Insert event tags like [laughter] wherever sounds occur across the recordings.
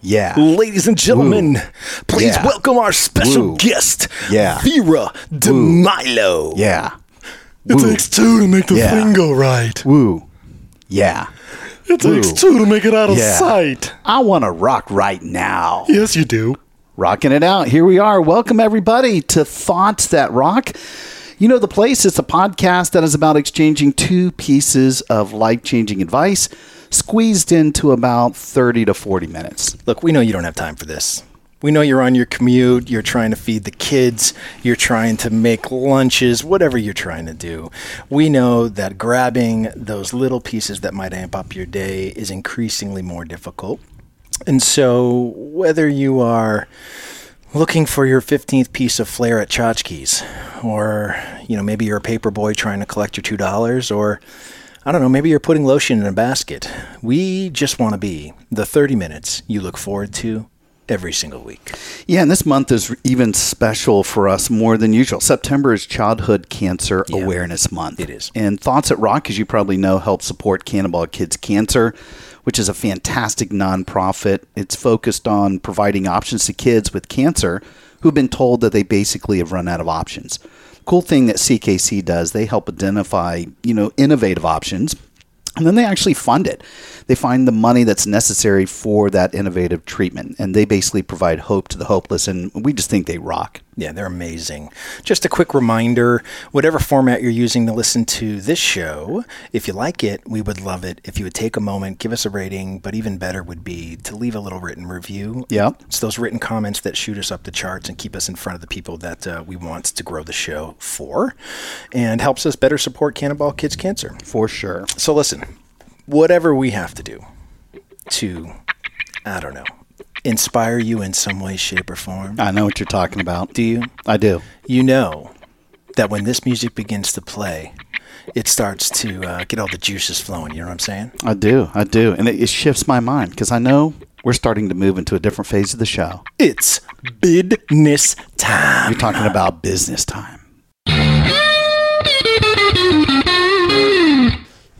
Yeah. Ladies and gentlemen, please Yeah. welcome our special Woo. guest, Yeah. Vera DeMilo. Yeah. It Woo. takes two to make the Yeah. thing go right. Woo. Yeah. It takes two to make it out of Yeah. sight. I want to rock right now. Yes, you do. Rocking it out. Here we are. Welcome, everybody, to Thoughts That Rock. You know the place. It's a podcast that is about exchanging two pieces of life changing advice squeezed into about 30 to 40 minutes. Look, we know you don't have time for this. We know you're on your commute, you're trying to feed the kids, you're trying to make lunches, whatever you're trying to do. We know that grabbing those little pieces that might amp up your day is increasingly more difficult. And so, whether you are looking for your 15th piece of flair at Chotchkie's, or, you know, maybe you're a paper boy trying to collect your $2, or I don't know, maybe you're putting lotion in a basket. We just want to be the 30 minutes you look forward to every single week. Yeah, and this month is even special for us more than usual. September is Childhood Cancer Yeah. Awareness Month. It is. And Thoughts That Rock, as you probably know, helps support Cannonball Kids Cancer, which is a fantastic nonprofit. It's focused on providing options to kids with cancer who've been told that they basically have run out of options. Cool thing that CKC does, they help identify, you know, innovative options and then they actually fund it. They find the money that's necessary for that innovative treatment, and they basically provide hope to the hopeless. And we just think they rock. Yeah, they're amazing. Just a quick reminder whatever format you're using to listen to this show, if you like it, we would love it if you would take a moment, give us a rating, but even better would be to leave a little written review. Yeah. It's those written comments that shoot us up the charts and keep us in front of the people that uh, we want to grow the show for and helps us better support Cannonball Kids Cancer. For sure. So listen, whatever we have to do to, I don't know, inspire you in some way, shape, or form. I know what you're talking about. Do you? I do. You know that when this music begins to play, it starts to uh, get all the juices flowing. You know what I'm saying? I do. I do. And it, it shifts my mind because I know we're starting to move into a different phase of the show. It's business time. You're talking about business time.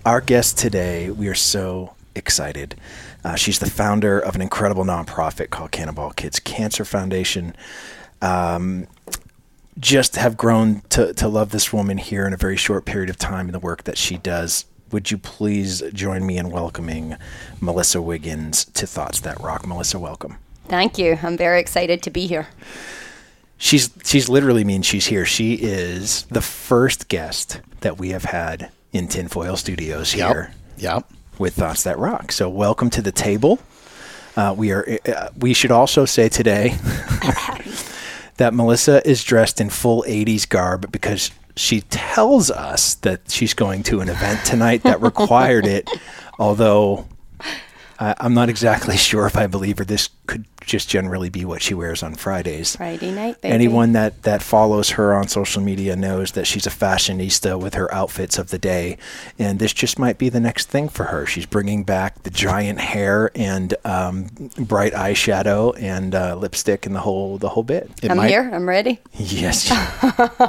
Our guest today, we are so excited. Uh, she's the founder of an incredible nonprofit called Cannonball Kids Cancer Foundation. Um, just have grown to, to love this woman here in a very short period of time and the work that she does. Would you please join me in welcoming Melissa Wiggins to Thoughts That Rock? Melissa, welcome. Thank you. I'm very excited to be here. She's she's literally means she's here. She is the first guest that we have had in Tinfoil Studios here Yep. With Thoughts That Rock. So welcome to the table. Uh, we are. Uh, we should also say today [laughs] that Melissa is dressed in full '80s garb because she tells us that she's going to an event tonight that required it. [laughs] Although I, I'm not exactly [laughs] sure if I believe her. This could just generally be what she wears on Fridays. Friday night, baby. Anyone that, that follows her on social media knows that she's a fashionista with her outfits of the day. And this just might be the next thing for her. She's bringing back the giant hair and um, bright eyeshadow and uh, lipstick and the whole the whole bit. It I'm might, here. I'm ready. Yes. [laughs]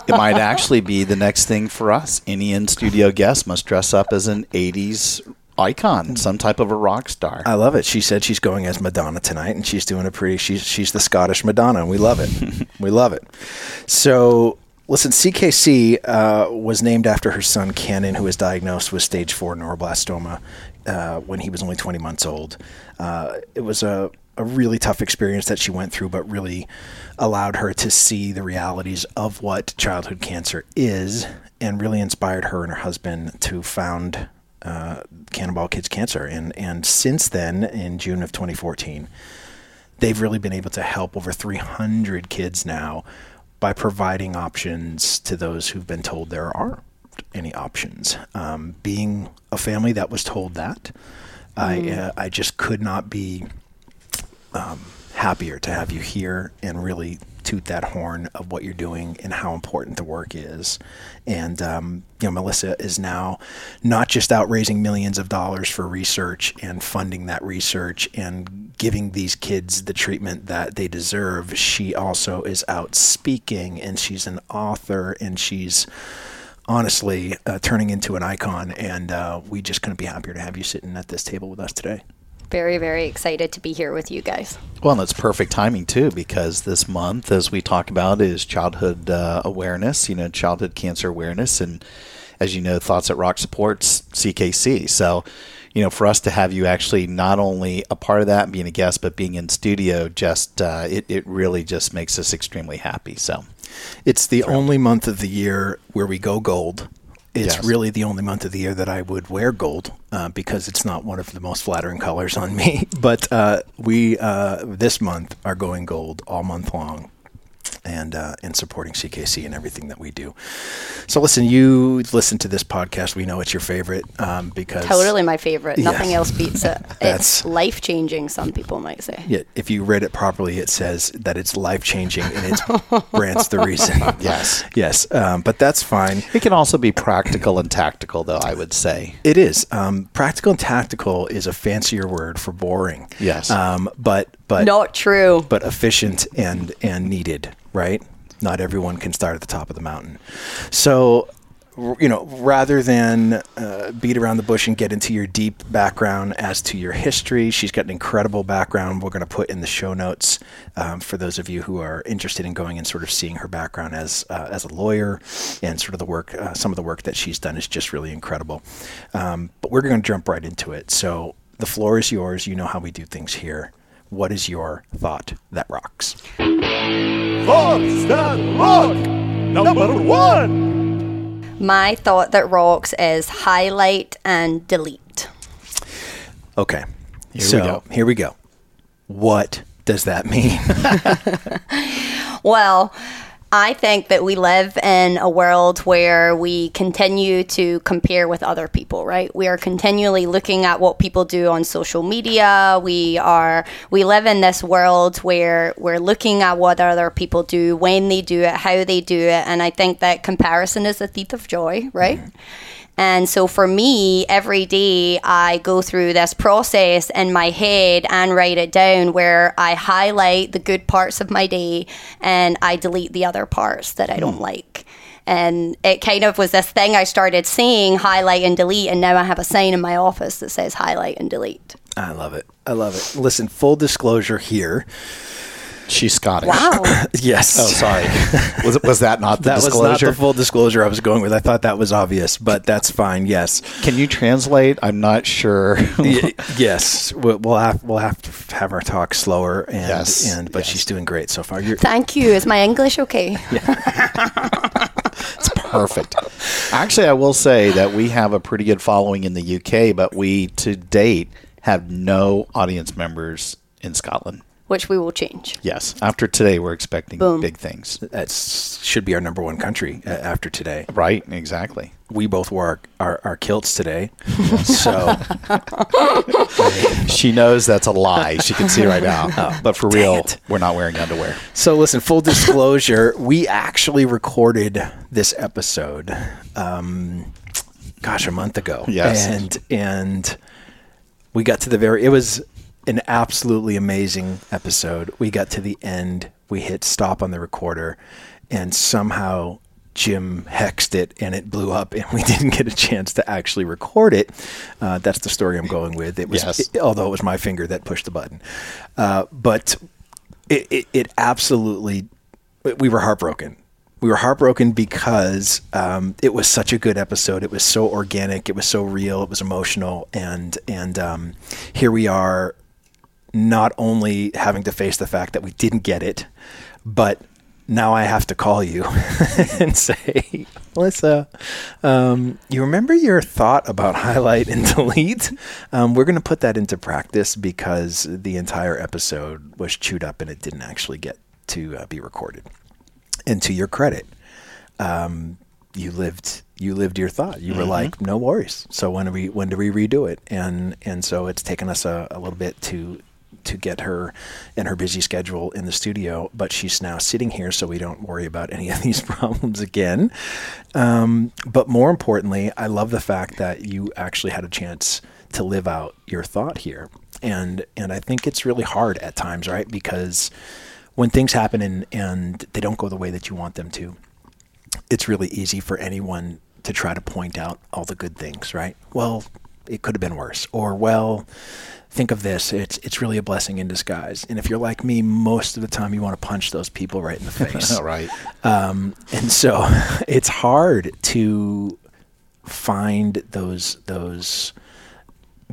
It might actually be the next thing for us. Any in studio guest must dress up as an 80s icon, some type of a rock star. I love it. She said she's going as Madonna tonight, and she's doing a pretty. She's she's the Scottish Madonna, and we love it. [laughs] we love it. So listen, CKC uh, was named after her son Cannon, who was diagnosed with stage four neuroblastoma uh, when he was only 20 months old. Uh, it was a a really tough experience that she went through, but really allowed her to see the realities of what childhood cancer is, and really inspired her and her husband to found uh, Cannonball Kids Cancer. And and since then, in June of 2014, they've really been able to help over 300 kids now by providing options to those who've been told there aren't any options. Um, being a family that was told that, I uh, I just could not be um, happier to have you here and really toot that horn of what you're doing and how important the work is. And um, you know, Melissa is now not just out raising millions of dollars for research and funding that research and giving these kids the treatment that they deserve. She also is out speaking, and she's an author, and she's honestly uh, turning into an icon. And uh, we just couldn't be happier to have you sitting at this table with us today very, very excited to be here with you guys. Well, and it's perfect timing too, because this month, as we talk about, is childhood uh, awareness. You know, childhood cancer awareness, and as you know, Thoughts That Rock supports CKC. So, you know, for us to have you actually not only a part of that being a guest, but being in studio, just uh, it it really just makes us extremely happy. So, it's the only month of the year where we go gold it's yes. really the only month of the year that I would wear gold uh, because it's not one of the most flattering colors on me. [laughs] But uh, we uh, this month are going gold all month long and uh, and supporting CKC and everything that we do. So listen, you listen to this podcast. We know it's your favorite um, because totally my favorite. Nothing else beats it. [laughs] it's life changing. Some people might say. Yeah, if you read it properly, it says that it's life changing and it's [laughs] Brant's the reason. [laughs] yes, yes, um, but that's fine. It can also be practical and tactical, though. I would say it is. Um, practical and tactical is a fancier word for boring. Yes, um, but but not true. But efficient and and needed right? Not everyone can start at the top of the mountain. So, you know, rather than uh, beat around the bush and get into your deep background as to your history, she's got an incredible background. We're going to put in the show notes um, for those of you who are interested in going and sort of seeing her background as uh, as a lawyer and sort of the work. Uh, some of the work that she's done is just really incredible. Um, but we're going to jump right into it. So the floor is yours. You know how we do things here. What is your thought that rocks? Thoughts that rock! Number one! My thought that rocks is highlight and delete. Okay. Here so, we go. Here we go. What does that mean? [laughs] well, I think that we live in a world where we continue to compare with other people, right? We are continually looking at what people do on social media. We are we live in this world where we're looking at what other people do, when they do it, how they do it, and I think that comparison is the thief of joy, right? Mm-hmm. And so for me, every day I go through this process in my head and write it down where I highlight the good parts of my day and I delete the other parts that I don't hmm. like. And it kind of was this thing I started seeing highlight and delete. And now I have a sign in my office that says highlight and delete. I love it. I love it. Listen, full disclosure here. She's Scottish. Wow. [coughs] yes. Oh, sorry. [laughs] was was that not the that disclosure? was not the full disclosure I was going with. I thought that was obvious, but that's fine. Yes. Can you translate? I'm not sure. y- [laughs] yes. We'll have we'll have to have our talk slower and yes. and but yes. she's doing great so far. You're, Thank you. Is my English okay? [laughs] Yeah. it's perfect. Actually, I will say that we have a pretty good following in the UK, but we to date have no audience members in Scotland which we will change. Yes. After today, we're expecting Boom. big things. That should be our number one country uh, after today. Right. Exactly. We both wore our, our, our kilts today. [laughs] so [laughs] she knows that's a lie. She can see right now. Oh, but for real, it. we're not wearing underwear. So listen, full disclosure, [laughs] we actually recorded this episode, um, gosh, a month ago. Yes. And, and we got to the very, it was, an absolutely amazing episode. We got to the end, we hit stop on the recorder, and somehow Jim hexed it and it blew up, and we [laughs] didn't get a chance to actually record it. Uh, that's the story I'm going with. It was, yes. it, although it was my finger that pushed the button, uh, but it, it, it, absolutely, we were heartbroken. We were heartbroken because um, it was such a good episode. It was so organic. It was so real. It was emotional, and and um, here we are not only having to face the fact that we didn't get it, but now I have to call you [laughs] and say, Melissa, um, you remember your thought about highlight and [laughs] delete? Um, we're going to put that into practice because the entire episode was chewed up and it didn't actually get to uh, be recorded. And to your credit, um, you lived you lived your thought. You mm-hmm. were like, no worries. So when do we when do we redo it? And and so it's taken us a, a little bit to to get her and her busy schedule in the studio. But she's now sitting here, so we don't worry about any of [laughs] these problems again. Um, but more importantly, I love the fact that you actually had a chance to live out your thought here, and and I think it's really hard at times, right? Because when things happen and, and they don't go the way that you want them to, it's really easy for anyone to try to point out all the good things, right? Well, it could have been worse. Or, well, think of this. It's it's really a blessing in disguise. And if you're like me, most of the time you want to punch those people right in the [laughs] face. Right. Um, and so [laughs] it's hard to find those those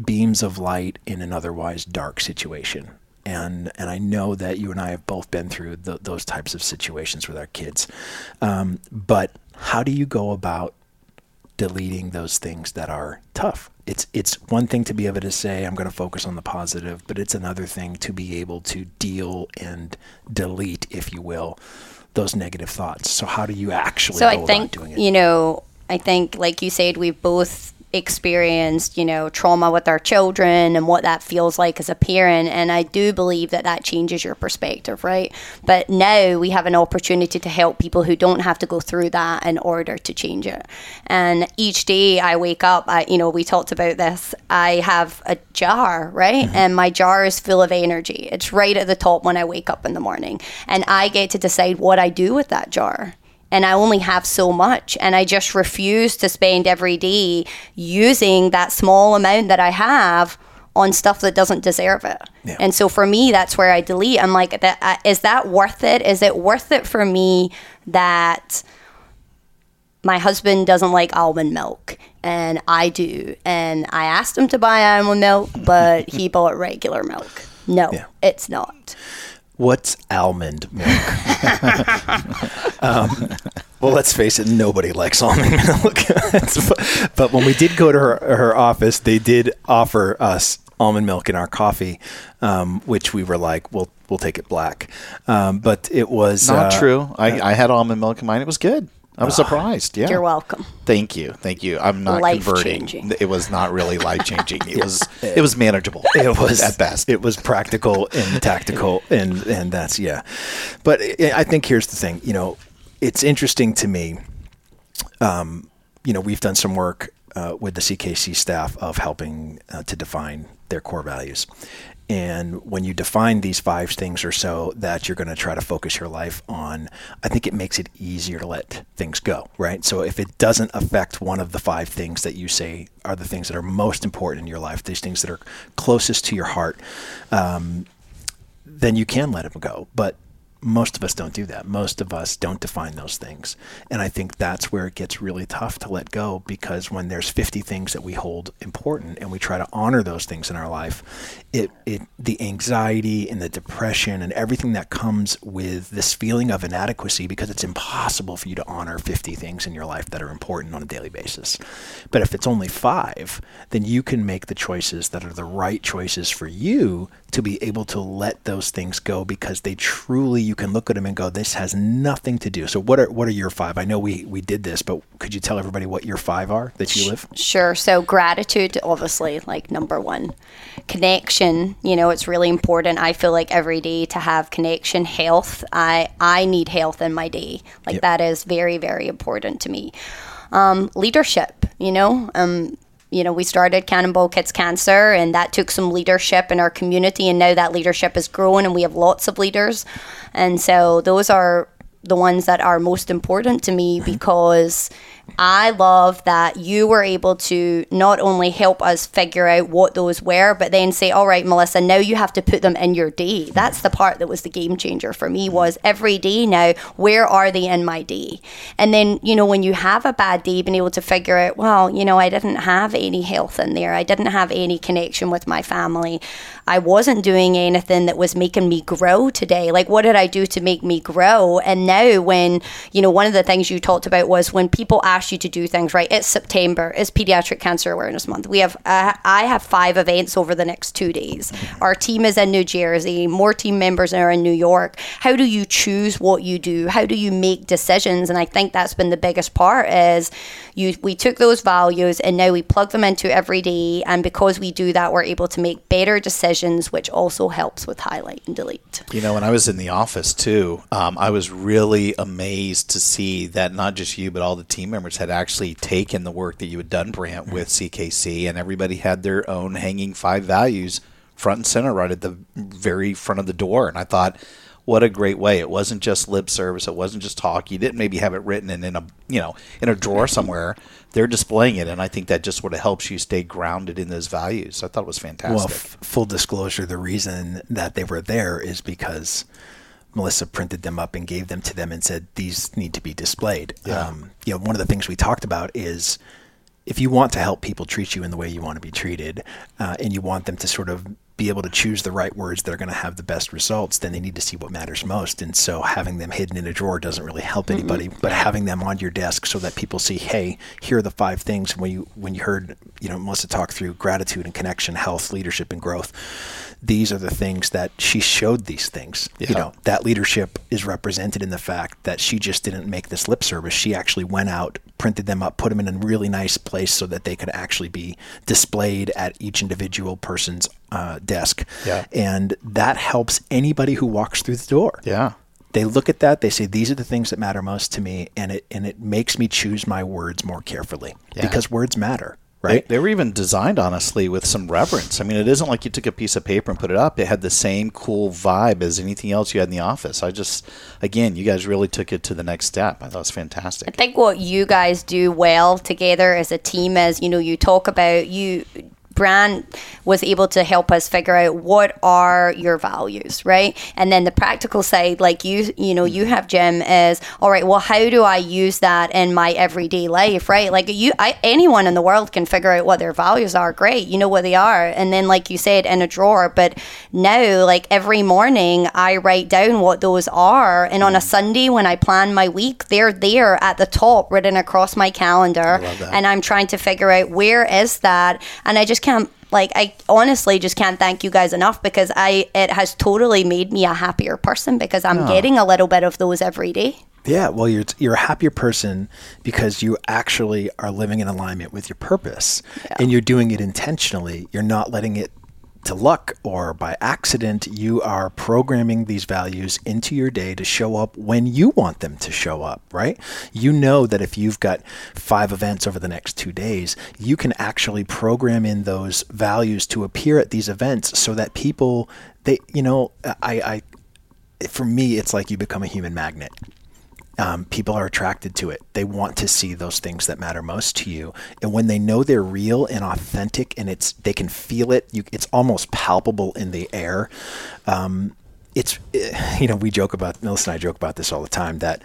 beams of light in an otherwise dark situation. And and I know that you and I have both been through th those types of situations with our kids. Um, but how do you go about deleting those things that are tough? It's it's one thing to be able to say I'm going to focus on the positive, but it's another thing to be able to deal and delete, if you will, those negative thoughts. So how do you actually So go I think about doing it? you know, I think like you said, we've both experienced you know trauma with our children and what that feels like as a parent and i do believe that that changes your perspective right? But now we have an opportunity to help people who don't have to go through that in order to change it. And each day i wake up I, you know we talked about this i have a jar right? Mm-hmm. And my jar is full of energy. It's right at the top when i wake up in the morning. And i get to decide what i do with that jar and I only have so much. And I just refuse to spend every day using that small amount that I have on stuff that doesn't deserve it. Yeah. And so for me, that's where I delete. I'm like, that uh, is that worth it? Is it worth it for me that my husband doesn't like almond milk and I do? And I asked him to buy almond milk, but he [laughs] bought regular milk. No, Yeah. it's not. What's almond milk? [laughs] um, well, let's face it, nobody likes almond [laughs] milk. but, when we did go to her, her office, they did offer us almond milk in our coffee, um, which we were like, we'll we'll take it black. Um, but it was Not uh, true. I, I had almond milk in mine. It was good. I was surprised. Yeah. You're welcome. Thank you. Thank you. I'm not converting. Life-changing. It was not really life changing. It [laughs] was it was manageable. It was at best. It was practical and tactical, and and that's yeah. But I I think here's the thing. You know, it's interesting to me. Um, you know, we've done some work uh, with the CKC staff of helping uh, to define their core values. And when you define these five things or so that you're going to try to focus your life on, I think it makes it easier to let things go, right? So if it doesn't affect one of the five things that you say are the things that are most important in your life, these things that are closest to your heart, um, then you can let them go. But most of us don't do that. Most of us don't define those things. And I think that's where it gets really tough to let go because when there's 50 things that we hold important and we try to honor those things in our life, it, it the anxiety and the depression and everything that comes with this feeling of inadequacy because it's impossible for you to honor 50 things in your life that are important on a daily basis. But if it's only 5, then you can make the choices that are the right choices for you to be able to let those things go because they truly you can look at them and go this has nothing to do so what are what are your five i know we we did this but could you tell everybody what your five are that you live Sure. So gratitude, obviously, like number one. Connection, you know, it's really important. I feel like every day to have connection. Health, I I need health in my day. Like Yep. that is very very important to me. Um, leadership, you know, um, you know, we started Cannonball Kids Cancer, and that took some leadership in our community, and now that leadership is growing, and we have lots of leaders, and so those are the ones that are most important to me mm-hmm. because I love that you were able to not only help us figure out what those were, but then say, all right, Melissa, now you have to put them in your day. That's the part that was the game changer for me was every day now, where are they in my day? And then, you know, when you have a bad day, being able to figure out, well, you know, I didn't have any health in there. I didn't have any connection with my family. I wasn't doing anything that was making me grow today. Like, what did I do to make me grow? And now, when, you know, one of the things you talked about was when people ask you to do things right. It's September. It's Pediatric Cancer Awareness Month. We have uh, I have five events over the next two days. Our team is in New Jersey. More team members are in New York. How do you choose what you do? How do you make decisions? And I think that's been the biggest part is you we took those values and now we plug them into every day. And because we do that, we're able to make better decisions, which also helps with highlight and delete. You know, when I was in the office too, um, I was really amazed to see that not just you, but all the team members had actually taken the work that you had done, Brant, mm-hmm. with CKC, and everybody had their own hanging five values front and center right at the very front of the door. And I thought, what a great way! It wasn't just lip service. It wasn't just talk. You didn't maybe have it written in, in a you know in a drawer somewhere. They're displaying it, and I think that just sort of helps you stay grounded in those values. I thought it was fantastic. Well, f- full disclosure, the reason that they were there is because Melissa printed them up and gave them to them and said these need to be displayed. Yeah. Um, you know, one of the things we talked about is if you want to help people treat you in the way you want to be treated, uh, and you want them to sort of be able to choose the right words that are going to have the best results, then they need to see what matters most. And so having them hidden in a drawer doesn't really help anybody, but having them on your desk so that people see, hey, here are the five things when you when you heard, you know, Melissa talk through gratitude and connection, health, leadership and growth. These are the things that she showed these things. You know, that leadership is represented in the fact that she just didn't make this lip service. She actually went out, printed them up, put them in a really nice place so that they could actually be displayed at each individual person's uh, desk. Yeah. And that helps anybody who walks through the door. yeah. They look at that, they say, these are the things that matter most to me, and it and it makes me choose my words more carefully Yeah. because words matter, right? they were even designed, honestly, with some reverence. I mean, it isn't like you took a piece of paper and put it up. It had the same cool vibe as anything else you had in the office. I just, again, you guys really took it to the next step. I thought it was fantastic. I think what you guys do well together as a team is, you know, you talk about you. Brant was able to help us figure out what are your values, right? And then the practical side, like you, you know, you have Jim is all right. Well, how do I use that in my everyday life, right? Like you, I, anyone in the world can figure out what their values are. Great, you know what they are, and then like you said, in a drawer. But now, like every morning, I write down what those are, and on a Sunday when I plan my week, they're there at the top, written across my calendar, and I'm trying to figure out where is that, and I just can't. Like I honestly just can't thank you guys enough because I it has totally made me a happier person because I'm oh. getting a little bit of those every day. Yeah, well, you're you're a happier person because you actually are living in alignment with your purpose, and you're doing it intentionally. You're not letting it to luck or by accident. You are programming these values into your day to show up when you want them to show up. Right? You know that if you've got five events over the next two days, you can actually program in those values to appear at these events so that people they you know I I for me it's like you become a human magnet um, people are attracted to it. They want to see those things that matter most to you, and when they know they're real and authentic, and it's they can feel it. You, it's almost palpable in the air. Um, it's eh, [laughs] you know we joke about Melissa and I joke about this all the time that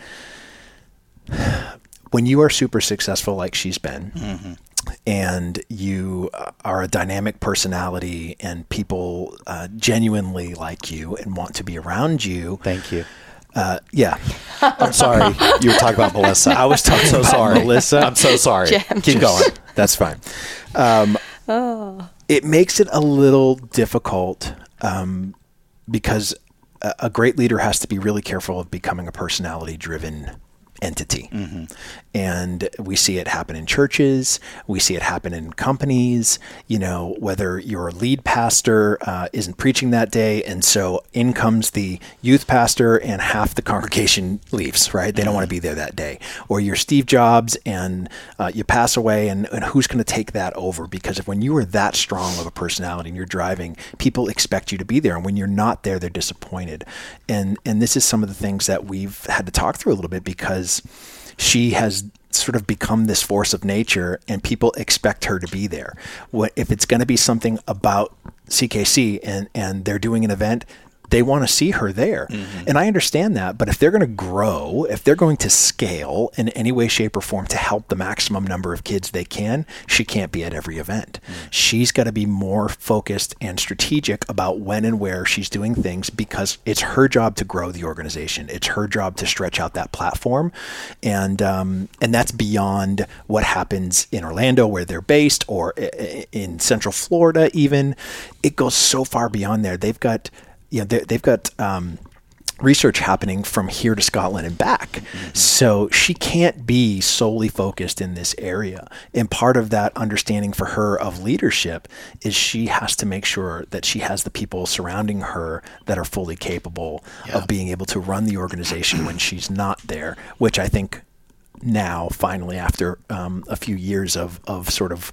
[sighs] when you are super successful like she's been. And you uh, are a dynamic personality, and people uh, genuinely like you and want to be around you. Thank you. Uh, yeah, I'm sorry. You were talking about Melissa. I was talking so about sorry. Melissa. I'm so sorry. Keep going. That's fine. Um, It makes it a little difficult um, because a, a great leader has to be really careful of becoming a personality driven entity. And we see it happen in churches, we see it happen in companies, you know, whether your lead pastor uh, isn't preaching that day. And so in comes the youth pastor, and half the congregation [laughs] leaves, right? They don't want to be there that day. Or you're Steve Jobs and uh, you pass away, and, and who's going to take that over? Because if when you are that strong of a personality and you're driving, people expect you to be there. And when you're not there, they're disappointed. And, and this is some of the things that we've had to talk through a little bit because she has sort of become this force of nature and people expect her to be there. What if it's going to be something about CKC and and they're doing an event they want to see her there. And I understand that. But if they're going to grow, if they're going to scale in any way, shape, or form to help the maximum number of kids they can, she can't be at every event. She's got to be more focused and strategic about when and where she's doing things because it's her job to grow the organization. It's her job to stretch out that platform, and um, and that's beyond what happens in Orlando where they're based or in Central Florida. Even it goes so far beyond there. They've got you know they- they've got. Um, research happening from here to Scotland and back. So she can't be solely focused in this area. And part of that understanding for her of leadership is she has to make sure that she has the people surrounding her that are fully capable of being able to run the organization when she's not there, which I think now finally after um, a few years of, of sort of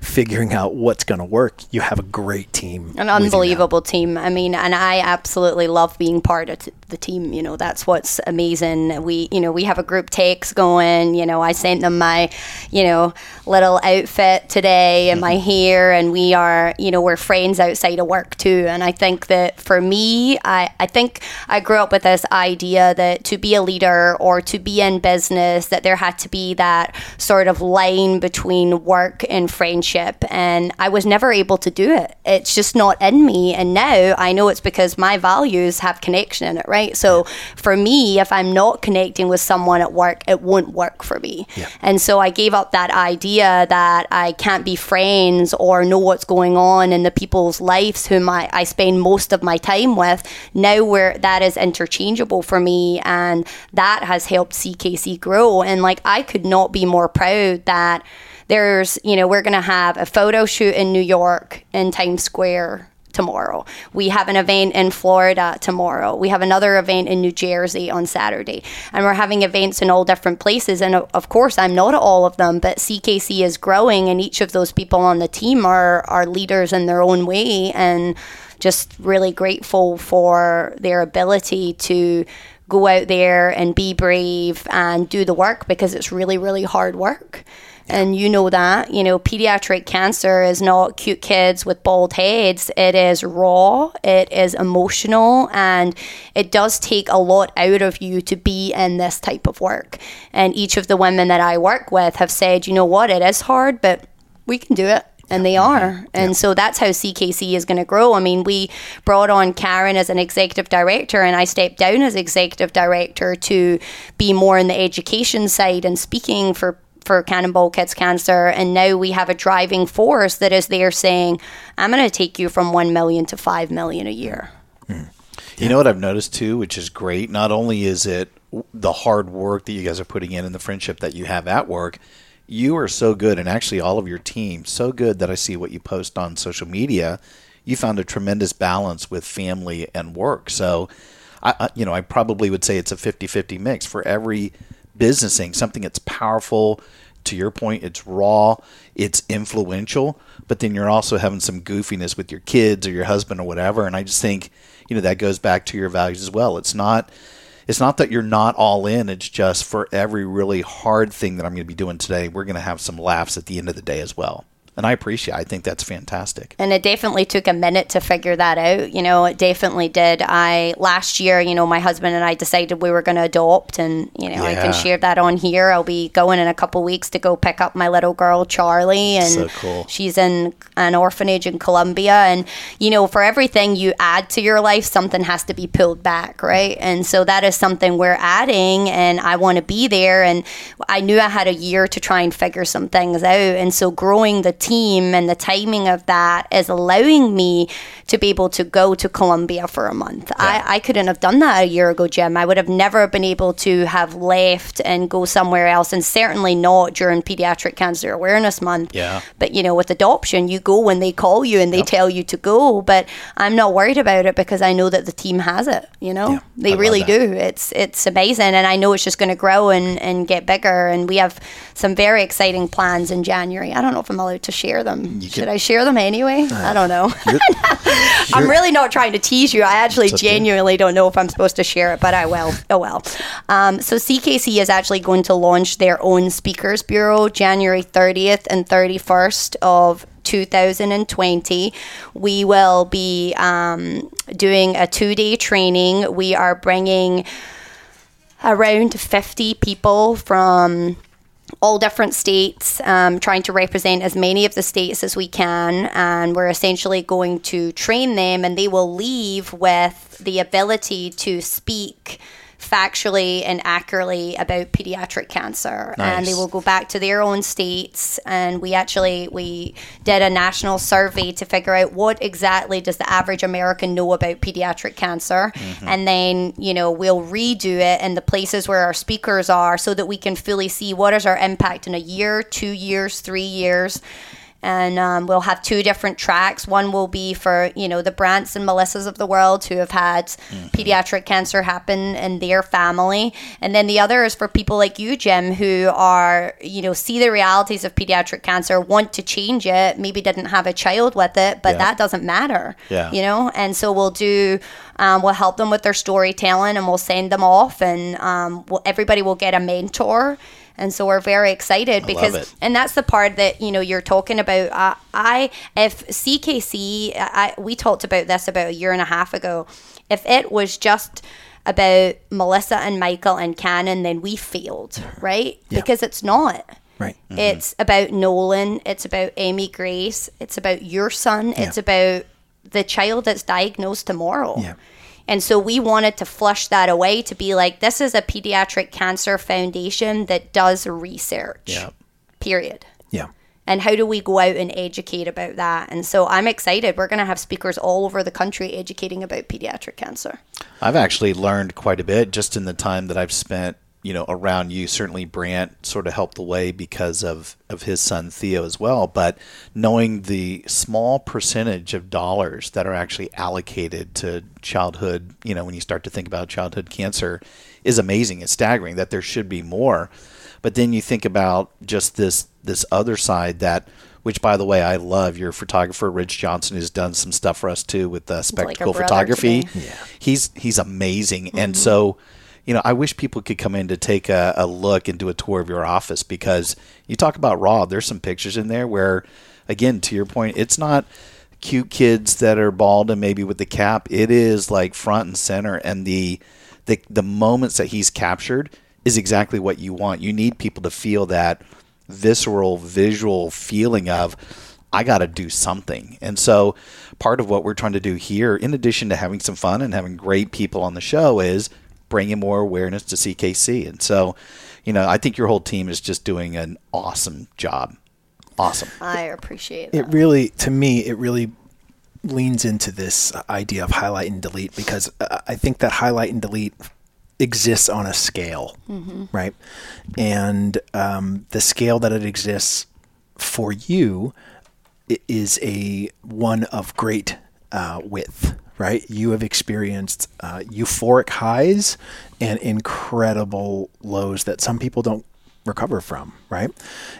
figuring out what's going to work you have a great team an with you now. unbelievable team. I mean, and I absolutely love being part of t- the team. You know, that's what's amazing. We, you know, we have a group takes going. You know, I sent them my, you know, little outfit today and my mm-hmm. hair, and we are, you know, we're friends outside of work too. And I think that for me, I, I think I grew up with this idea that to be a leader or to be in business, that there had to be that sort of line between work and friendship. And I was never able to do it. It's just not in me. And now I know it's because my values have connection in it, right? So for me, if I'm not connecting with someone at work, it won't work for me. And so I gave up that idea that I can't be friends or know what's going on in the people's lives whom I, I spend most of my time with. Now where that is interchangeable for me and that has helped CKC grow. And like I could not be more proud that there's, you know, we're going to have a photo shoot in New York in Times Square tomorrow. We have an event in Florida tomorrow. We have another event in New Jersey on Saturday. And we're having events in all different places. And of course, I'm not all of them, but CKC is growing, and each of those people on the team are, are leaders in their own way. And just really grateful for their ability to go out there and be brave and do the work because it's really, really hard work. And you know that, you know, pediatric cancer is not cute kids with bald heads. It is raw, it is emotional, and it does take a lot out of you to be in this type of work. And each of the women that I work with have said, you know what, it is hard, but we can do it. And they are. Mm-hmm. And so that's how CKC is going to grow. I mean, we brought on Karen as an executive director, and I stepped down as executive director to be more in the education side and speaking for for Cannonball Kids Cancer, and now we have a driving force that is there saying, "I'm going to take you from one million to five million a year." Hmm. You know what I've noticed too, which is great. Not only is it the hard work that you guys are putting in and the friendship that you have at work, you are so good, and actually all of your team so good that I see what you post on social media. You found a tremendous balance with family and work. So, I, you know, I probably would say it's a 50-50 mix for every business thing, something that's powerful. To your point, it's raw, it's influential, but then you're also having some goofiness with your kids or your husband or whatever. And I just think, you know, that goes back to your values as well. It's not it's not that you're not all in, it's just for every really hard thing that I'm going to be doing today, we're going to have some laughs at the end of the day as well. And I appreciate I think that's fantastic. and it definitely took a minute to figure that out you know it definitely did. I last year you know my husband and i decided we were going to adopt and you know i can share that on here. I'll be going in a couple weeks to go pick up my little girl charlie and So cool. she's in an orphanage in colombia. And you know for everything you add to your life something has to be pulled back right? And so that is something we're adding and i want to be there. And i knew i had a year to try and figure some things out. And so growing the team and the timing of that is allowing me to be able to go to Colombia for a month. I, I couldn't have done that a year ago, Jim. I would have never been able to have left and go somewhere else, and certainly not during Pediatric Cancer Awareness Month. Yeah. But you know, with adoption, you go when they call you and they tell you to go. But I'm not worried about it because I know that the team has it. You know, they love really do. It's it's amazing, and I know it's just going to grow and and get bigger. And we have some very exciting plans in January. I don't know if I'm allowed to share them. Should I share them anyway? I don't know. [laughs] I'm really not trying to tease you. I actually genuinely don't know if I'm supposed to share it, but I will. Oh well. Um, so CKC is actually going to launch their own speakers bureau January 30th and 31st of 2020. We will be um, doing a two day training. We are bringing around 50 people from all different states, um, trying to represent as many of the states as we can. And we're essentially going to train them, and they will leave with the ability to speak factually and accurately about pediatric cancer. And they will go back to their own states. And we actually we did a national survey to figure out what exactly does the average american know about pediatric cancer. Mm-hmm. And then you know we'll redo it in the places where our speakers are so that we can fully see what is our impact in a year two years three years and um, we'll have two different tracks. One will be for you know the Brants and Melissas of the world who have had pediatric cancer happen in their family, and then the other is for people like you, Jim, who are you know see the realities of pediatric cancer, want to change it, maybe didn't have a child with it, but Yeah. that doesn't matter. Yeah. you know, and so we'll do. Um, we'll help them with their storytelling, and we'll send them off, and um, we'll, everybody will get a mentor. And so we're very excited because and that's the part that you know you're talking about. Uh, I if CKC, I, we talked about this about a year and a half ago. If it was just about Melissa and Michael and Cannon then we failed, right? Because it's not. Right. It's about Nolan. It's about Amy Grace. It's about your son. It's about the child that's diagnosed tomorrow. Yeah. And so we wanted to flush that away to be like, this is a pediatric cancer foundation that does research. Yeah. Period. Yeah. And how do we go out and educate about that? And so I'm excited. We're going to have speakers all over the country educating about pediatric cancer. I've actually learned quite a bit just in the time that I've spent, you know, around you. Certainly, Brant sort of helped the way because of of his son Theo as well. But knowing the small percentage of dollars that are actually allocated to childhood, you know, when you start to think about childhood cancer, is amazing. It's staggering that there should be more. But then you think about just this this other side that. Which, by the way, I love. Your photographer, Rich Johnson, has done some stuff for us too with uh, spectacle brother to photography me. he's he's amazing and so you know i wish people could come in to take a, a look and do a tour of your office because you talk about raw there's some pictures in there where again to your point it's not cute kids that are bald and maybe with the cap it is like front and center and the the, the moments that he's captured is exactly what you want you need people to feel that visceral visual feeling of I got to do something. And so part of what we're trying to do here, in addition to having some fun and having great people on the show, is bringing more awareness to CKC. And so, you know, I think your whole team is just doing an awesome job. Awesome. I appreciate It that. really, to me, it really leans into this idea of highlight and delete because uh, I think that highlight and delete exists on a scale, right? And um, the scale that it exists for you is a one of great uh, width, right? You have experienced uh, euphoric highs and incredible lows that some people don't recover from, right?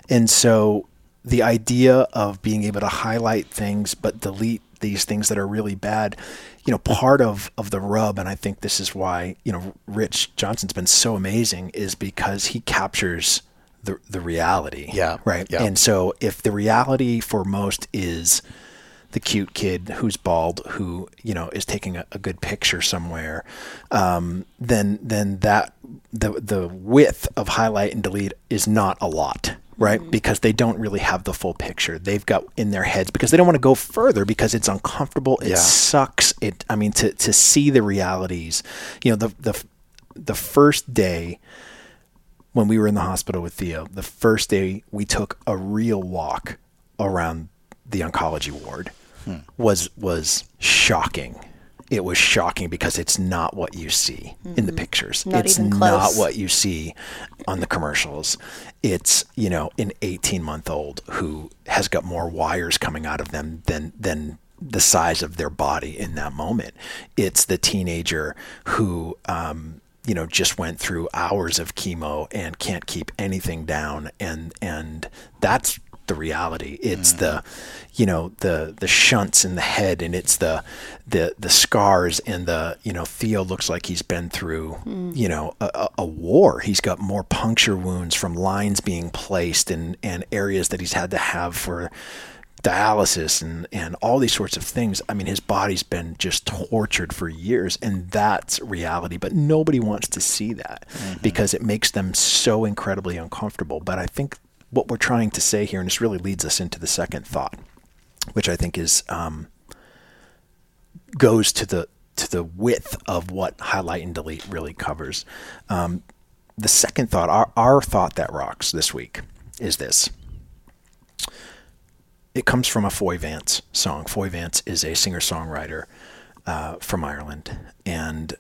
And so the idea of being able to highlight things but delete these things that are really bad, you know, part of of the rub, and I think this is why you know Rich Johnson's been so amazing, is because he captures the the reality. Yeah, Right. yeah. And so if the reality for most is the cute kid who's bald who you know is taking a, a good picture somewhere um, then then that the the width of highlight and delete is not a lot right? Because they don't really have the full picture. They've got in their heads because they don't want to go further because it's uncomfortable it Yeah. sucks it i mean to to see the realities. You know the the the first day when we were in the hospital with Theo, the first day we took a real walk around the oncology ward was was shocking. It was shocking because it's not what you see in the pictures. Not it's not what you see on the commercials. It's, you know, an 18 month old who has got more wires coming out of them than than the size of their body in that moment. It's the teenager who um, you know just went through hours of chemo and can't keep anything down and and that's the reality it's mm. the you know the the shunts in the head and it's the the the scars and the you know Theo looks like he's been through mm. you know a, a- a war he's got more puncture wounds from lines being placed and and areas that he's had to have for dialysis and, and all these sorts of things. I mean, his body's been just tortured for years, and that's reality. But nobody wants to see that mm-hmm. because it makes them so incredibly uncomfortable. But I think what we're trying to say here, and this really leads us into the second thought, which I think is um, goes to the to the width of what highlight and delete really covers. Um, the second thought, our, our thought that rocks this week, is this it comes from a Foy Vance song. Foy Vance is a singer songwriter uh, from Ireland. And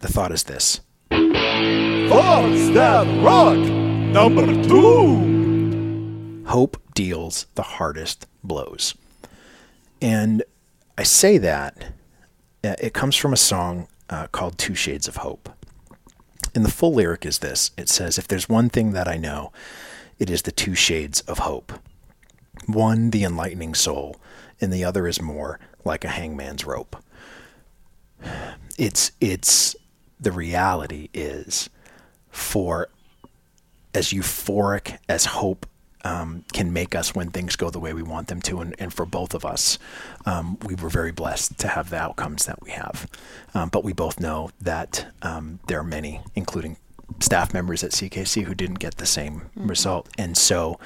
the thought is this Thoughts that rock number two. Hope deals the hardest blows. And I say that, uh, it comes from a song uh, called Two Shades of Hope. And the full lyric is this it says, If there's one thing that I know, it is the two shades of hope. One, the enlightening soul, and the other is more like a hangman's rope. It's, it's, the reality is for as euphoric as hope um, can make us when things go the way we want them to. And, and for both of us, um, we were very blessed to have the outcomes that we have. Um, but we both know that um, there are many, including staff members at CKC, who didn't get the same result. And so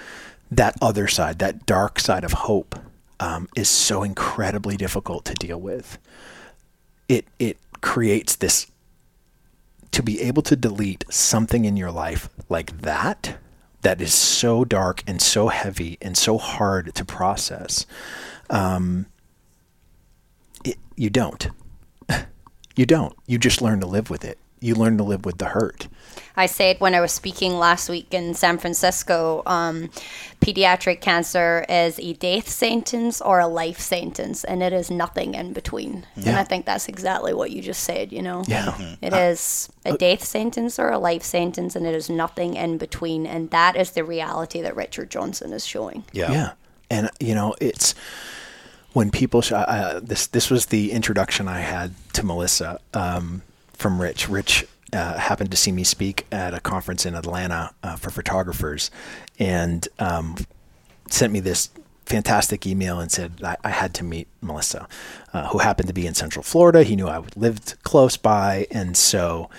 that other side, that dark side of hope, um, is so incredibly difficult to deal with. It, it creates this to be able to delete something in your life like that that is so dark and so heavy and so hard to process um, it, you don't. [laughs] You don't. You just learn to live with it you learn to live with the hurt I said when I was speaking last week in San Francisco, um, pediatric cancer is a death sentence or a life sentence, and it is nothing in between. And I think that's exactly what you just said. You know, Yeah. It is a death sentence or a life sentence, and it is nothing in between. And that is the reality that Richard Johnson is showing. Yeah. Yeah. And you know, it's when people sh- uh, this this was the introduction I had to Melissa um, from Rich. Rich uh, happened to see me speak at a conference in Atlanta uh, for photographers, and um, sent me this fantastic email and said I, I had to meet Melissa, uh, who happened to be in Central Florida. He knew I lived close by, and so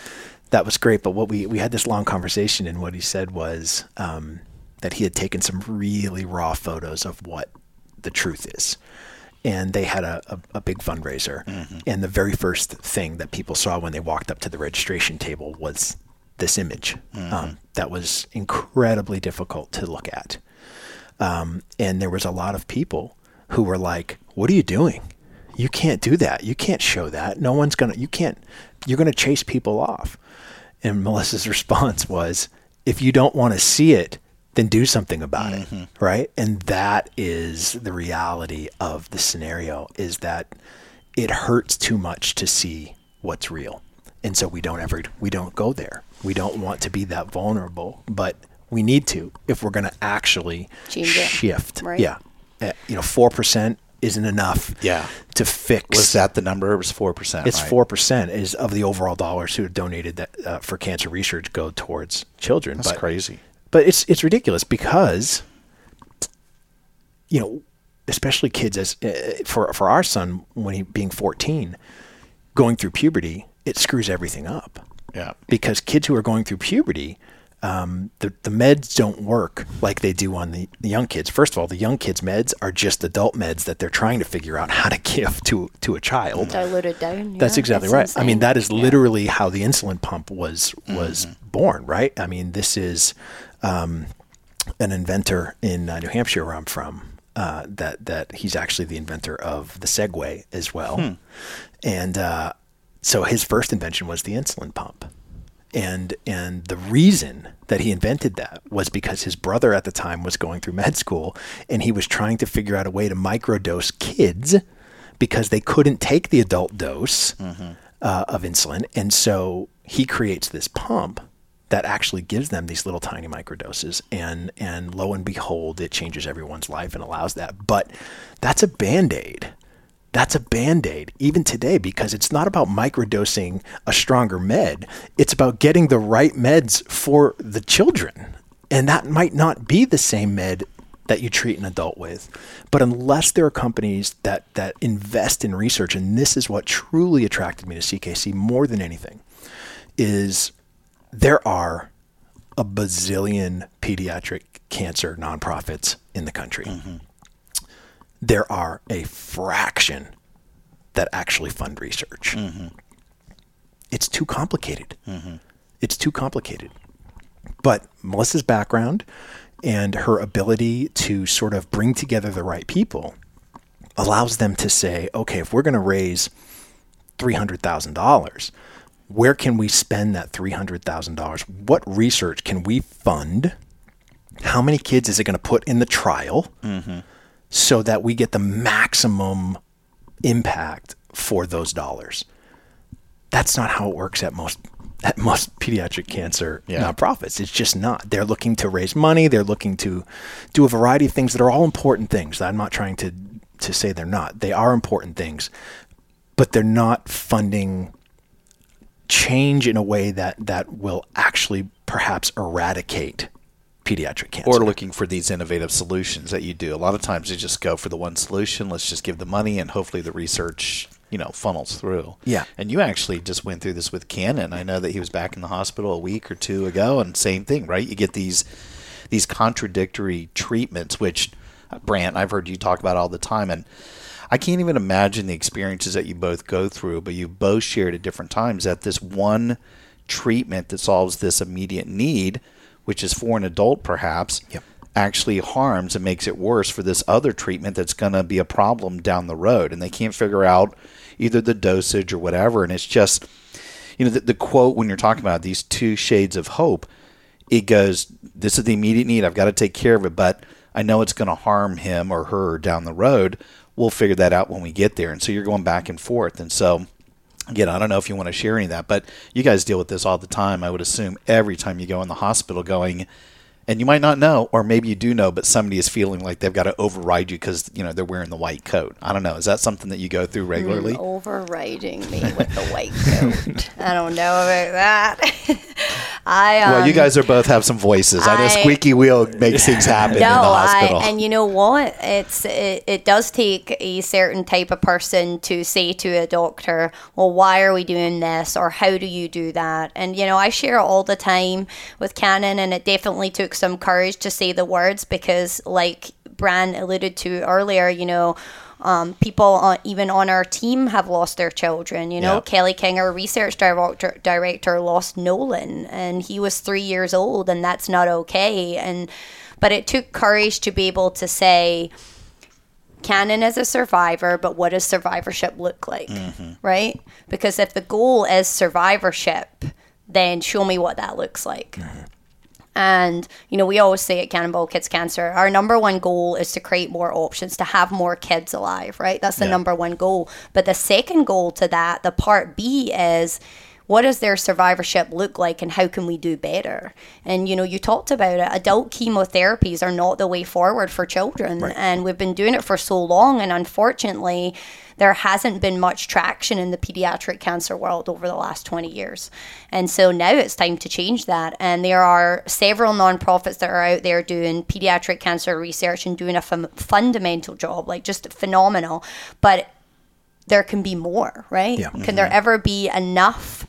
that was great. But what we we had this long conversation, and what he said was um, that he had taken some really raw photos of what the truth is. And they had a, a, a big fundraiser. And the very first thing that people saw when they walked up to the registration table was this image um, that was incredibly difficult to look at. Um, and there was a lot of people who were like, "What are you doing? You can't do that. You can't show that. No one's gonna. You can't. You're gonna chase people off." And Melissa's [laughs] response was, "If you don't want to see it, then do something about it." Right? And that is the reality of the scenario: is that it hurts too much to see what's real, and so we don't ever we don't go there. We don't want to be that vulnerable, but we need to if we're going to actually Change it. shift. Right. Yeah. Uh, you know, 4% isn't enough Yeah. to fix. Was that the number? It was four percent. It's 4% is of the overall dollars who are donated that uh, for cancer research go towards children. That's but, crazy. But it's it's ridiculous because you know, especially kids as uh, for for our son when he being 14 going through puberty, it screws everything up Yeah. because kids who are going through puberty, um, the, the meds don't work like they do on the, the young kids. First of all, the young kids' meds are just adult meds that they're trying to figure out how to give to to a child. Diluted down. That's exactly it's right. I mean, insane. that is literally how the insulin pump was was born, right? I mean, this is um, an inventor in uh, New Hampshire, where I'm from. Uh, that that he's actually the inventor of the Segway as well, and uh, so his first invention was the insulin pump, and and the reason that he invented that was because his brother at the time was going through med school, and he was trying to figure out a way to microdose kids because they couldn't take the adult dose uh, of insulin, and so he creates this pump that actually gives them these little tiny microdoses and and lo and behold it changes everyone's life and allows that. But that's a band-aid. That's a band-aid even today because it's not about microdosing a stronger med. It's about getting the right meds for the children. And that might not be the same med that you treat an adult with. But unless there are companies that that invest in research, and this is what truly attracted me to CKC more than anything, is there are a bazillion pediatric cancer nonprofits in the country. Mm-hmm. There are a fraction that actually fund research. Mm-hmm. It's too complicated. Mm-hmm. It's too complicated. But Melissa's background and her ability to sort of bring together the right people allows them to say, okay, if we're going to raise $300,000, where can we spend that $300,000? What research can we fund? How many kids is it going to put in the trial mm-hmm. so that we get the maximum impact for those dollars? That's not how it works at most at most pediatric cancer nonprofits. It's just not. They're looking to raise money. They're looking to do a variety of things that are all important things. I'm not trying to to say they're not. They are important things, but they're not funding change in a way that that will actually perhaps eradicate pediatric cancer. or looking for these innovative solutions that you do. A lot of times you just go for the one solution. Let's just give the money, and hopefully the research, you know, funnels through. Yeah. And you actually just went through this with Cannon. I know that he was back in the hospital a week or two ago, and same thing, right? You get these these contradictory treatments, which Brant, I've heard you talk about all the time, and I can't even imagine the experiences that you both go through, but you both shared at different times that this one treatment that solves this immediate need, which is for an adult perhaps, Yep. actually harms and makes it worse for this other treatment that's going to be a problem down the road. And they can't figure out either the dosage or whatever. And it's just, you know, the, the quote when you're talking about these two shades of hope, it goes, This is the immediate need. I've got to take care of it, but I know it's going to harm him or her down the road. We'll figure that out when we get there. And so you're going back and forth. And so, again, I don't know if you want to share any of that, but you guys deal with this all the time. I would assume every time you go in the hospital going, and you might not know, or maybe you do know, but somebody is feeling like they've got to override you because you know they're wearing the white coat. I don't know. Is that something that you go through regularly? Overriding me with the white coat. [laughs] I don't know about that. [laughs] I um, well, you guys are both have some voices. I know squeaky wheel makes things happen in the no, hospital. I, and you know what? It's it, it does take a certain type of person to say to a doctor, "Well, why are we doing this?" or "How do you do that?" And you know, I share it all the time with Cannon, and it definitely took some courage to say the words because, like Brant alluded to earlier, you know. Um, people on, even on our team have lost their children. You know, Yep. Kelly King, our research director, director, lost Nolan, and he was three years old, and that's not okay. And but it took courage to be able to say, Cannon as a survivor, but what does survivorship look like, right? Because if the goal is survivorship, then show me what that looks like. And, you know, we always say at Cannonball Kids Cancer, our number one goal is to create more options, to have more kids alive, right? That's the Yeah. number one goal. But the second goal to that, the part B is what does their survivorship look like and how can we do better? And, you know, you talked about it. Adult chemotherapies are not the way forward for children. And we've been doing it for so long. And unfortunately, there hasn't been much traction in the pediatric cancer world over the last 20 years. And so now it's time to change that. And there are several nonprofits that are out there doing pediatric cancer research and doing a fundamental job, like just phenomenal. But there can be more, right? Yeah. Can there mm-hmm. ever be enough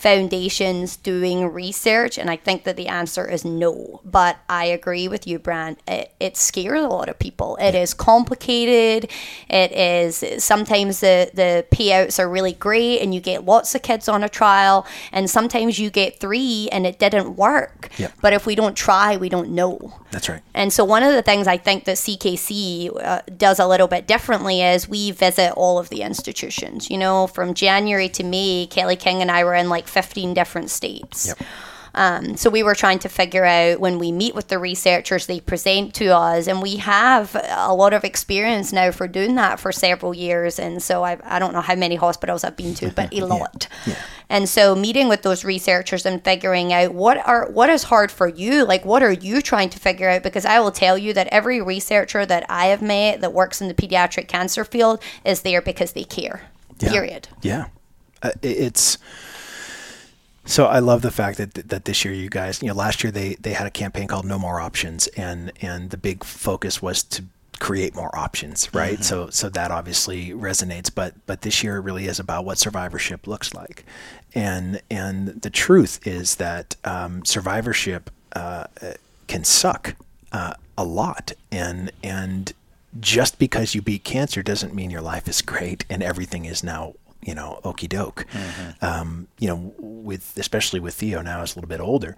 foundations doing research? And I think that the answer is no. But I agree with you, Brant. It, it scares a lot of people. It is complicated. It is sometimes the, the payouts are really great and you get lots of kids on a trial. And sometimes you get three and it didn't work. Yep. But if we don't try, we don't know. That's right. And so, one of the things I think that CKC uh, does a little bit differently is we visit all of the institutions. You know, from January to May, Kelly King and I were in like 15 different states. Yep. Um, so we were trying to figure out when we meet with the researchers, they present to us, and we have a lot of experience now for doing that for several years. And so I, I don't know how many hospitals I've been to, but [laughs] a lot. And so meeting with those researchers and figuring out what are what is hard for you, like what are you trying to figure out? Because I will tell you that every researcher that I have met that works in the pediatric cancer field is there because they care. Yeah. Period. Yeah. Uh, it's So I love the fact that that this year you guys, you know, last year they they had a campaign called No More Options, and and the big focus was to create more options, right? So so that obviously resonates, but but this year it really is about what survivorship looks like, and and the truth is that um, survivorship uh, can suck uh, a lot, and and just because you beat cancer doesn't mean your life is great and everything is now you know okey doke. Um, you know, with especially with Theo now is a little bit older.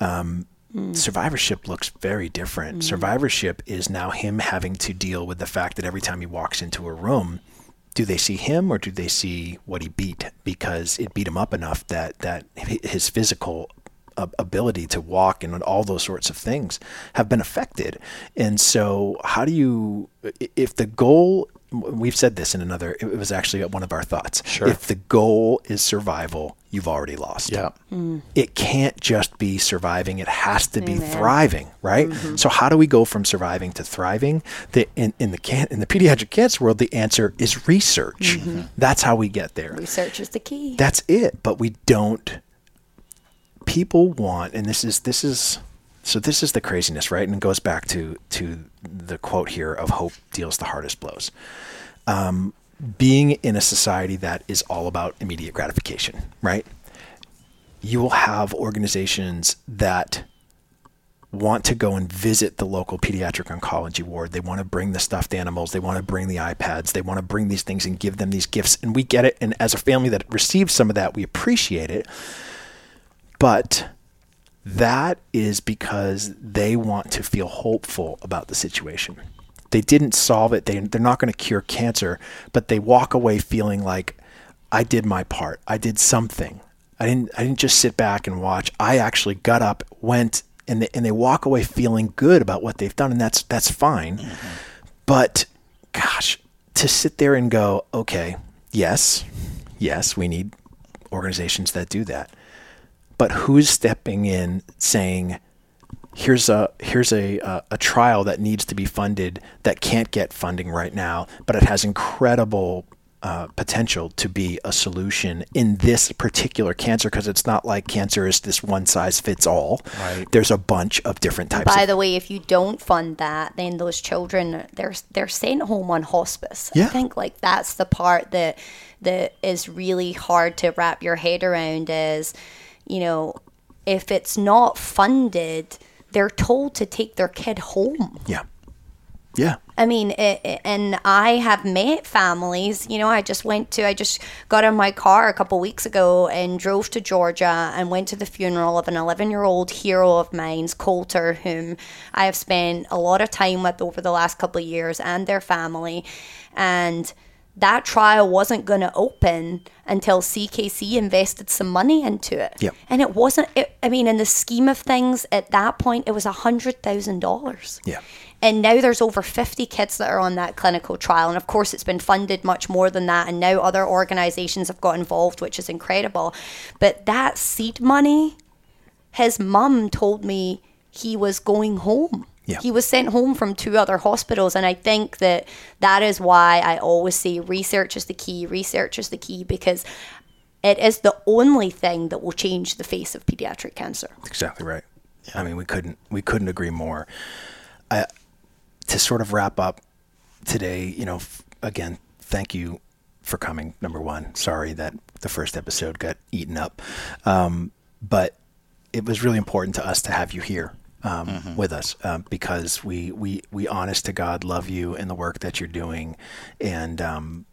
Um, Survivorship looks very different. Survivorship is now him having to deal with the fact that every time he walks into a room, do they see him or do they see what he beat? Because it beat him up enough that that his physical ability to walk and all those sorts of things have been affected. And so, how do you, if the goal, we've said this in another, it was actually one of our thoughts. Sure. If the goal is survival, you've already lost. Yeah. Hmm. It can't just be surviving, it has to be thriving, right? Mm-hmm. So, how do we go from surviving to thriving? The, in, in, the can, in the pediatric cancer world, the answer is research. Mm-hmm. That's how we get there. Research is the key. That's it. But we don't. People want, and this is this is so this is the craziness, right? And it goes back to to the quote here of hope deals the hardest blows. Um, being in a society that is all about immediate gratification, right? You will have organizations that want to go and visit the local pediatric oncology ward. They want to bring the stuffed animals. They want to bring the iPads. They want to bring these things and give them these gifts. And we get it. And as a family that receives some of that, we appreciate it. But that is because they want to feel hopeful about the situation. They didn't solve it. They, they're not going to cure cancer, but they walk away feeling like I did my part. I did something. I didn't. I didn't just sit back and watch. I actually got up, went, and they, and they walk away feeling good about what they've done, and that's that's fine. But gosh, to sit there and go, okay, yes, yes, we need organizations that do that. But who's stepping in saying, here's a here's a a, a trial that needs to be funded that can't get funding right now, but it has incredible uh, potential to be a solution in this particular cancer because it's not like cancer is this one size fits all. Right. There's a bunch of different types. By of, the way, if you don't fund that, then those children they're they're sent home on hospice. Yeah. I think like that's the part that that is really hard to wrap your head around is, you know, if it's not funded, they're told to take their kid home. yeah, yeah. I mean, it, it- and I have met families. You know, I just went to, I just got in my car a couple weeks ago and drove to Georgia and went to the funeral of an 11 year old hero of mine's, Coulter, whom I have spent a lot of time with over the last couple of years and their family. And that trial wasn't going to open until CKC invested some money into it. Yep. And it wasn't, it, I mean, in the scheme of things, at that point, it was $100,000. Yeah. And now there's over 50 kids that are on that clinical trial. And of course, it's been funded much more than that. And now other organizations have got involved, which is incredible. But that seed money, his mum told me he was going home. Yeah. He was sent home from two other hospitals. And I think that that is why I always say research is the key. Research is the key because it is the only thing that will change the face of pediatric cancer. Exactly right. I mean, we couldn't we couldn't agree more. I, to sort of wrap up today, you know, f- again, thank you for coming. Number one, sorry that the first episode got eaten up, um, but it was really important to us to have you here um, with us um, because we we we honest to God love you and the work that you're doing, and um,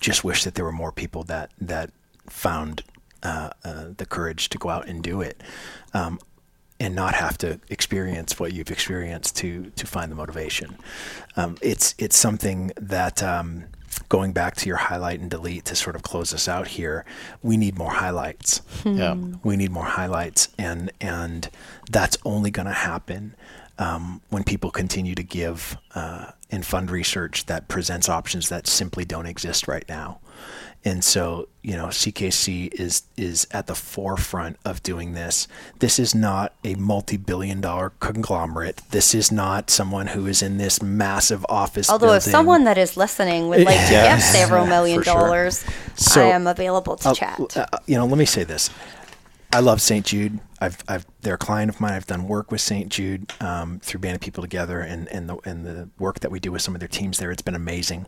just wish that there were more people that that found uh, uh, the courage to go out and do it, um, and not have to experience what you've experienced to to find the motivation. Um, it's it's something that. Going back to your highlight and delete to sort of close us out here, we need more highlights. Yeah. we need more highlights and and that's only going to happen um, when people continue to give uh, and fund research that presents options that simply don't exist right now and so you know CKC is is at the forefront of doing this this is not a multi-billion dollar conglomerate this is not someone who is in this massive office Although if someone that is listening would like to Yes. give several million sure. dollars, So, I am available to uh, chat. uh, you know, let me say this. I love St. Jude. I've, I've, they're a client of mine. I've done work with St. Jude um, through Band of People Together, and and the and the work that we do with some of their teams there. It's been amazing.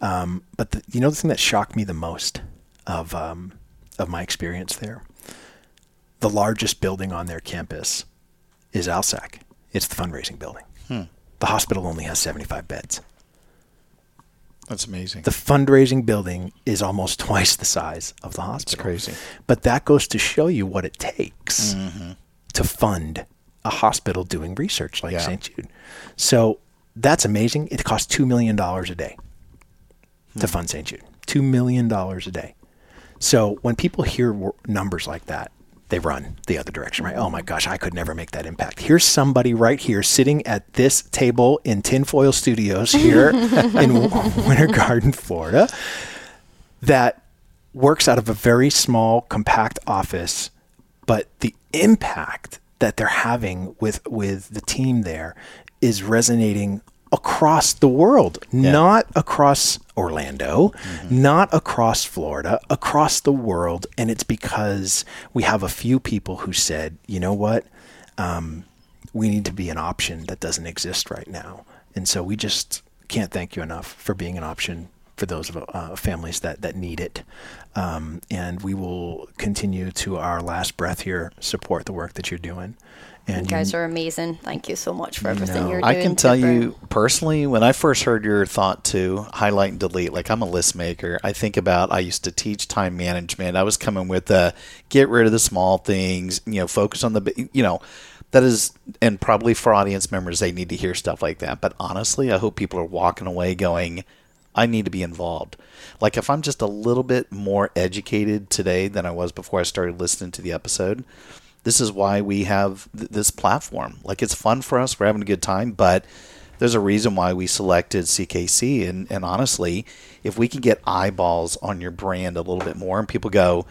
Um, but the, you know the thing that shocked me the most of um, of my experience there, the largest building on their campus is Alsac. It's the fundraising building. The hospital only has seventy five beds. That's amazing. The fundraising building is almost [laughs] twice the size of the hospital. It's crazy. But that goes to show you what it takes mm-hmm. to fund a hospital doing research like Yeah. St. Jude. So that's amazing. It costs $2 million a day to hmm. fund St. Jude. $2 million a day. So when people hear numbers like that, they run the other direction, right? Oh my gosh, I could never make that impact. Here's somebody right here sitting at this table in Tinfoil Studios here [laughs] in Winter Garden, Florida, that works out of a very small, compact office, but the impact that they're having with with the team there is resonating across the world, not across Orlando, not across Florida, across the world, and it's because we have a few people who said, you know what, um, we need to be an option that doesn't exist right now, and so we just can't thank you enough for being an option for those of uh, families that that need it. Um, and we will continue to our last breath here support the work that you're doing. And You guys are amazing. Thank you so much for everything know. you're doing. I can tell to you personally, when I first heard your thought to highlight and delete, like I'm a list maker. I think about I used to teach time management. I was coming with the get rid of the small things, you know, focus on the, you know, that is, and probably for audience members, they need to hear stuff like that. But honestly, I hope people are walking away going, I need to be involved. Like if I'm just a little bit more educated today than I was before I started listening to the episode, this is why we have th- this platform. Like it's fun for us. We're having a good time, but there's a reason why we selected CKC. And, and honestly, if we can get eyeballs on your brand a little bit more and people go,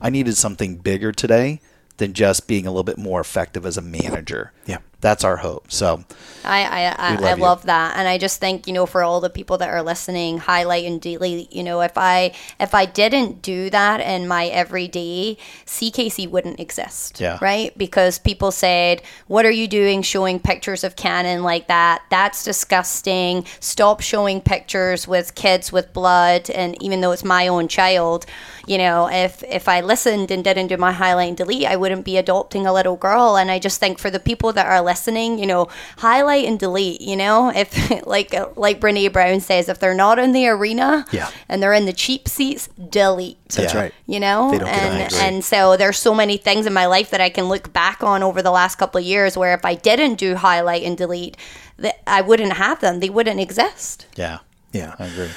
I needed something bigger today than just being a little bit more effective as a manager. Yeah. That's our hope. So I I, I, love I love that, and I just think you know for all the people that are listening, highlight and delete. You know, if I if I didn't do that in my everyday, CKC wouldn't exist. Yeah. Right? Because people said, "What are you doing, showing pictures of Cannon like that? That's disgusting. Stop showing pictures with kids with blood." And even though it's my own child, you know, if if I listened and didn't do my highlight and delete, I wouldn't be adopting a little girl. And I just think for the people that are listening, you know, highlight and delete. You know, if [laughs] like uh, like Brene Brown says, if they're not in the arena, Yeah. and they're in the cheap seats, delete. That's Yeah. right. You know, They don't get and and so there's so many things in my life that I can look back on over the last couple of years where if I didn't do highlight and delete, that I wouldn't have them. They wouldn't exist. yeah, Yeah. I agree.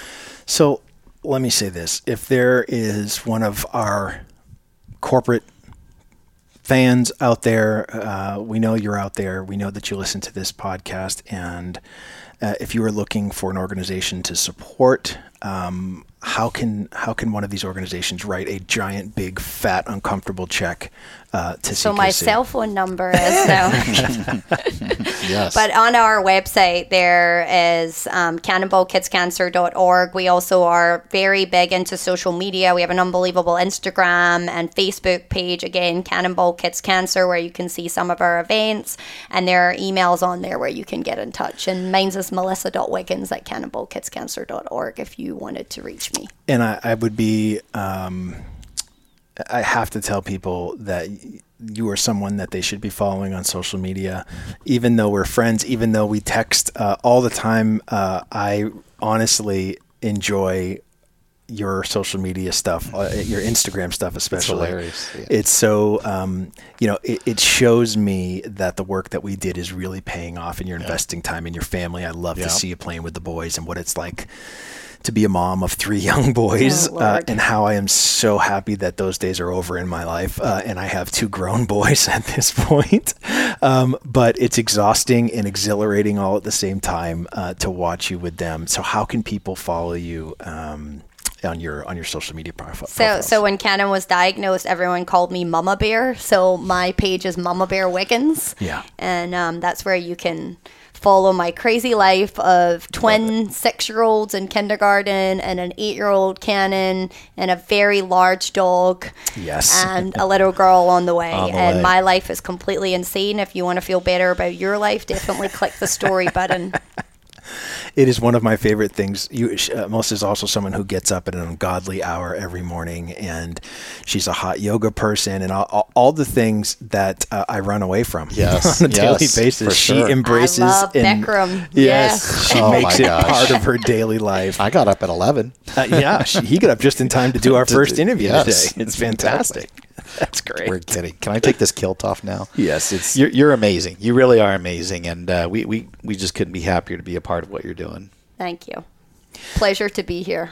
So let me say this: if there is one of our corporate fans out there, uh, we know you're out there. We know that you listen to this podcast, and uh, if you are looking for an organization to support, um, how can how can one of these organizations write a giant, big, fat, uncomfortable check uh, to So my CKC? cell phone number is no. [laughs] [laughs] Yes. But on our website, there is um, cannonballkidscancer.org. We also are very big into social media. We have an unbelievable Instagram and Facebook page, again, Cannonball Kids Cancer, where you can see some of our events. And there are emails on there where you can get in touch. And mine's is melissa.wiggins at cannonballkidscancer.org if you wanted to reach me. and I, I would be um, I have to tell people that you are someone that they should be following on social media, even though we're friends, even though we text uh, all the time. Uh, I honestly enjoy your social media stuff, uh, your Instagram stuff, especially. hilarious, yeah. It's so, um, you know, it, it shows me that the work that we did is really paying off and you're investing time in your family. I love Yeah. to see you playing with the boys and what it's like to be a mom of three [laughs] young boys Oh, uh, and how I am so happy that those days are over in my life. Uh, and I have two grown [laughs] boys at this point. Um, but it's exhausting and exhilarating all at the same time uh, to watch you with them. So how can people follow you? Um, on your on your social media profile. So, so when Cannon was diagnosed, everyone called me Mama Bear. So my page is Mama Bear Wiggins. Yeah. and um, that's where you can follow my crazy life of twin six year olds in kindergarten and an eight year old Cannon and a very large dog. Yes. And a [laughs] little girl on the way. On the and way. my life is completely insane. If you want to feel better about your life, definitely click the story [laughs] button. It is one of my favorite things. You, uh, Melissa is also someone who gets up at an ungodly hour every morning, and she's a hot yoga person, and all, all, all the things that uh, I run away from [laughs] Yes, on a daily basis. for She embraces. I love and- Bikram. Yes, she Oh makes it gosh. part of her daily life. I got up at 11. Uh, yeah, she, he got up just in time to do [laughs] our first interview yes, today. It's fantastic. exactly. [laughs] That's great. We're kidding. Can I take this kilt off now? [laughs] Yes, it's You're, you're amazing. You really are amazing. And uh, we, we, we just couldn't be happier to be a part of what you're doing. Thank you. Pleasure to be here.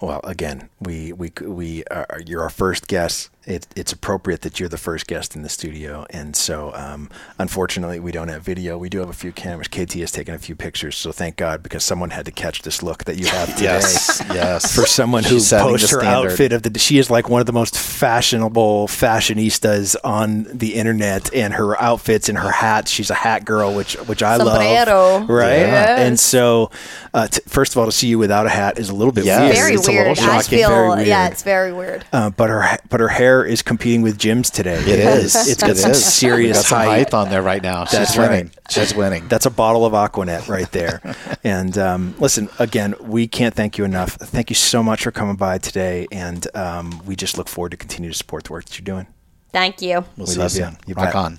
well. Again, we we we are, you're our first guest. It, it's appropriate that you're the first guest in the studio, and so um, unfortunately, we don't have video. We do have a few cameras. KT has taken a few pictures, so thank God because someone had to catch this look that you have [laughs] today. Yes, yes. For someone who She's posts her outfit of the, she is like one of the most fashionable fashionistas on the internet, and her outfits and her hats. She's a hat girl, which which I Sombrero. love, right? Yes. And so, uh, t- first of all, to see you without a hat is a little bit Yes. weird. Very it's a weird. little I shocking, feel very weird. yeah, it's very weird. Uh, but her but her hair is competing with Jim's today. It is. It's got It some is. serious Got some height. height on there right now. She's That's winning. right. She's winning. That's a bottle of Aquanet right there. [laughs] and um, listen, again, we can't thank you enough. Thank you so much for coming by today, and um, we just look forward to continue to support the work that you're doing. Thank you. We'll We see love you you. soon. You Rock bet. on.